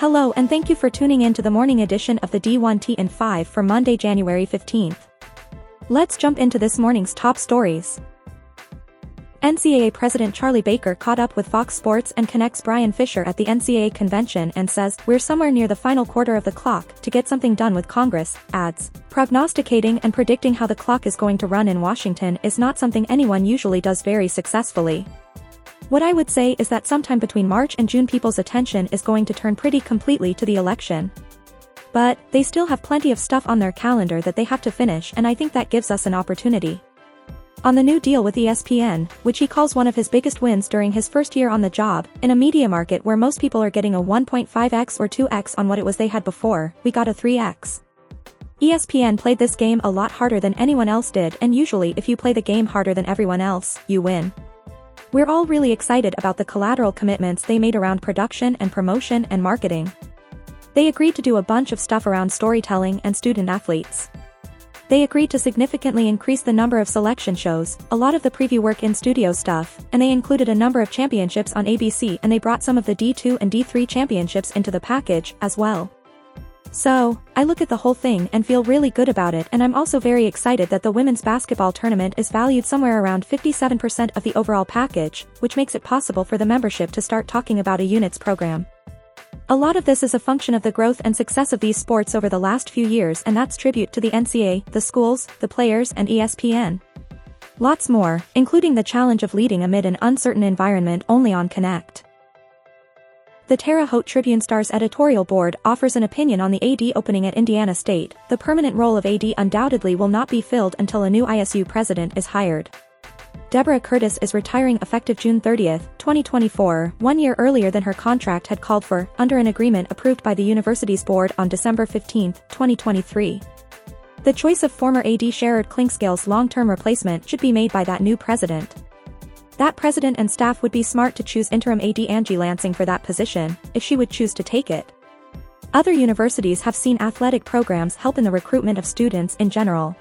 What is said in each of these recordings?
Hello and thank you for tuning in to the morning edition of the D1T in 5 for Monday, January 15th. Let's jump into this morning's top stories. NCAA President Charlie Baker caught up with Fox Sports and Connect's Brian Fisher at the NCAA convention and says, We're somewhere near the final quarter of the clock to get something done with Congress, adds. Prognosticating and predicting how the clock is going to run in Washington is not something anyone usually does very successfully. What I would say is that sometime between March and June people's attention is going to turn pretty completely to the election. But, they still have plenty of stuff on their calendar that they have to finish and I think that gives us an opportunity. On the new deal with ESPN, which he calls one of his biggest wins during his first year on the job, in a media market where most people are getting a 1.5x or 2x on what it was they had before, we got a 3x. ESPN played this game a lot harder than anyone else did and usually if you play the game harder than everyone else, you win. We're all really excited about the collateral commitments they made around production and promotion and marketing. They agreed to do a bunch of stuff around storytelling and student athletes. They agreed to significantly increase the number of selection shows, a lot of the preview work in studio stuff, and they included a number of championships on ABC and they brought some of the D2 and D3 championships into the package, as well. So, I look at the whole thing and feel really good about it and I'm also very excited that the women's basketball tournament is valued somewhere around 57% of the overall package, which makes it possible for the membership to start talking about a units program. A lot of this is a function of the growth and success of these sports over the last few years and that's tribute to the NCAA, the schools, the players and ESPN. Lots more, including the challenge of leading amid an uncertain environment only on Connect. The Terre Haute Tribune Star's editorial board offers an opinion on the AD opening at Indiana State. The permanent role of AD undoubtedly will not be filled until a new ISU president is hired. Deborah Curtis is retiring effective June 30, 2024, one year earlier than her contract had called for, under an agreement approved by the university's board on December 15, 2023. The choice of former AD Sherard Clinkscales' long-term replacement should be made by that new president. That president and staff would be smart to choose interim AD Angie Lansing for that position, if she would choose to take it. Other universities have seen athletic programs help in the recruitment of students in general.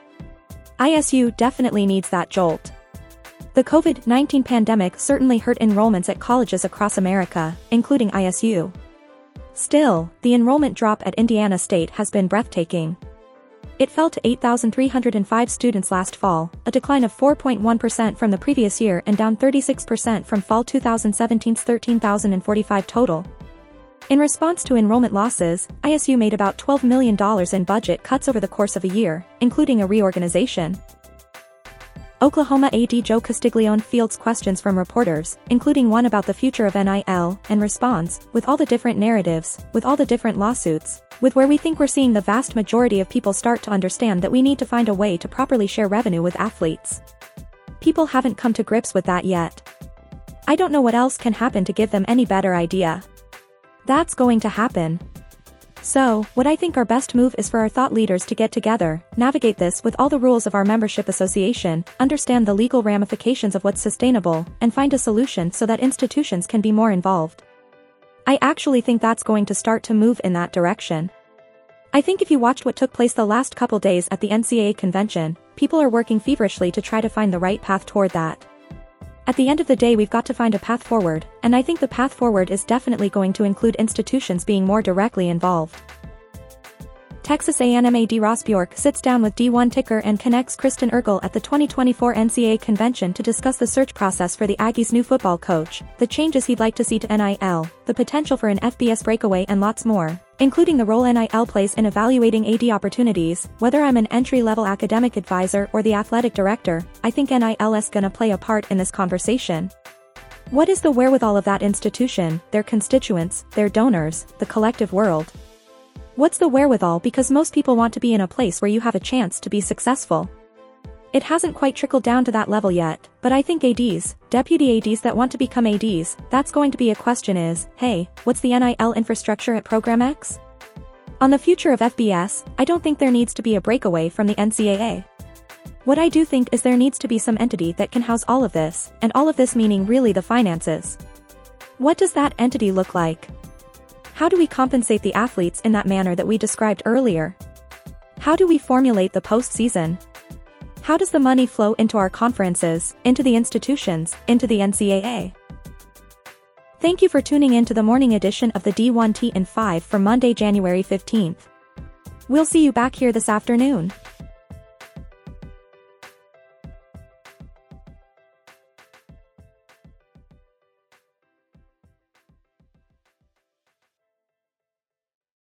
ISU definitely needs that jolt. The COVID-19 pandemic certainly hurt enrollments at colleges across America, including ISU. Still, the enrollment drop at Indiana State has been breathtaking. It fell to 8,305 students last fall, a decline of 4.1% from the previous year and down 36% from fall 2017's 13,045 total. In response to enrollment losses, ISU made about $12 million in budget cuts over the course of a year, including a reorganization. Oklahoma AD Joe Castiglione fields questions from reporters, including one about the future of NIL, and responds, with all the different narratives, with all the different lawsuits, with where we think we're seeing the vast majority of people start to understand that we need to find a way to properly share revenue with athletes. People haven't come to grips with that yet. I don't know what else can happen to give them any better idea. That's going to happen, so, what I think our best move is for our thought leaders to get together, navigate this with all the rules of our membership association, understand the legal ramifications of what's sustainable, and find a solution so that institutions can be more involved. I actually think that's going to start to move in that direction. I think if you watched what took place the last couple days at the NCAA convention, people are working feverishly to try to find the right path toward that. At the end of the day we've got to find a path forward, and I think the path forward is definitely going to include institutions being more directly involved. Texas A&M AD Ross Bjork sits down with D1 Ticker and Connect's Kristen Urgel at the 2024 NCAA convention to discuss the search process for the Aggies' new football coach, the changes he'd like to see to NIL, the potential for an FBS breakaway and lots more, including the role NIL plays in evaluating AD opportunities, whether I'm an entry-level academic advisor or the athletic director, I think NIL is gonna play a part in this conversation. What is the wherewithal of that institution, their constituents, their donors, the collective world? What's the wherewithal because most people want to be in a place where you have a chance to be successful. It hasn't quite trickled down to that level yet, but I think ADs, deputy ADs that want to become ADs, that's going to be a question is, hey, what's the NIL infrastructure at Program X? On the future of FBS, I don't think there needs to be a breakaway from the NCAA. What I do think is there needs to be some entity that can house all of this, and all of this meaning really the finances. What does that entity look like? How do we compensate the athletes in that manner that we described earlier? How do we formulate the postseason? How does the money flow into our conferences, into the institutions, into the NCAA? Thank you for tuning in to the morning edition of the D1T in 5 for Monday, January 15th. We'll see you back here this afternoon.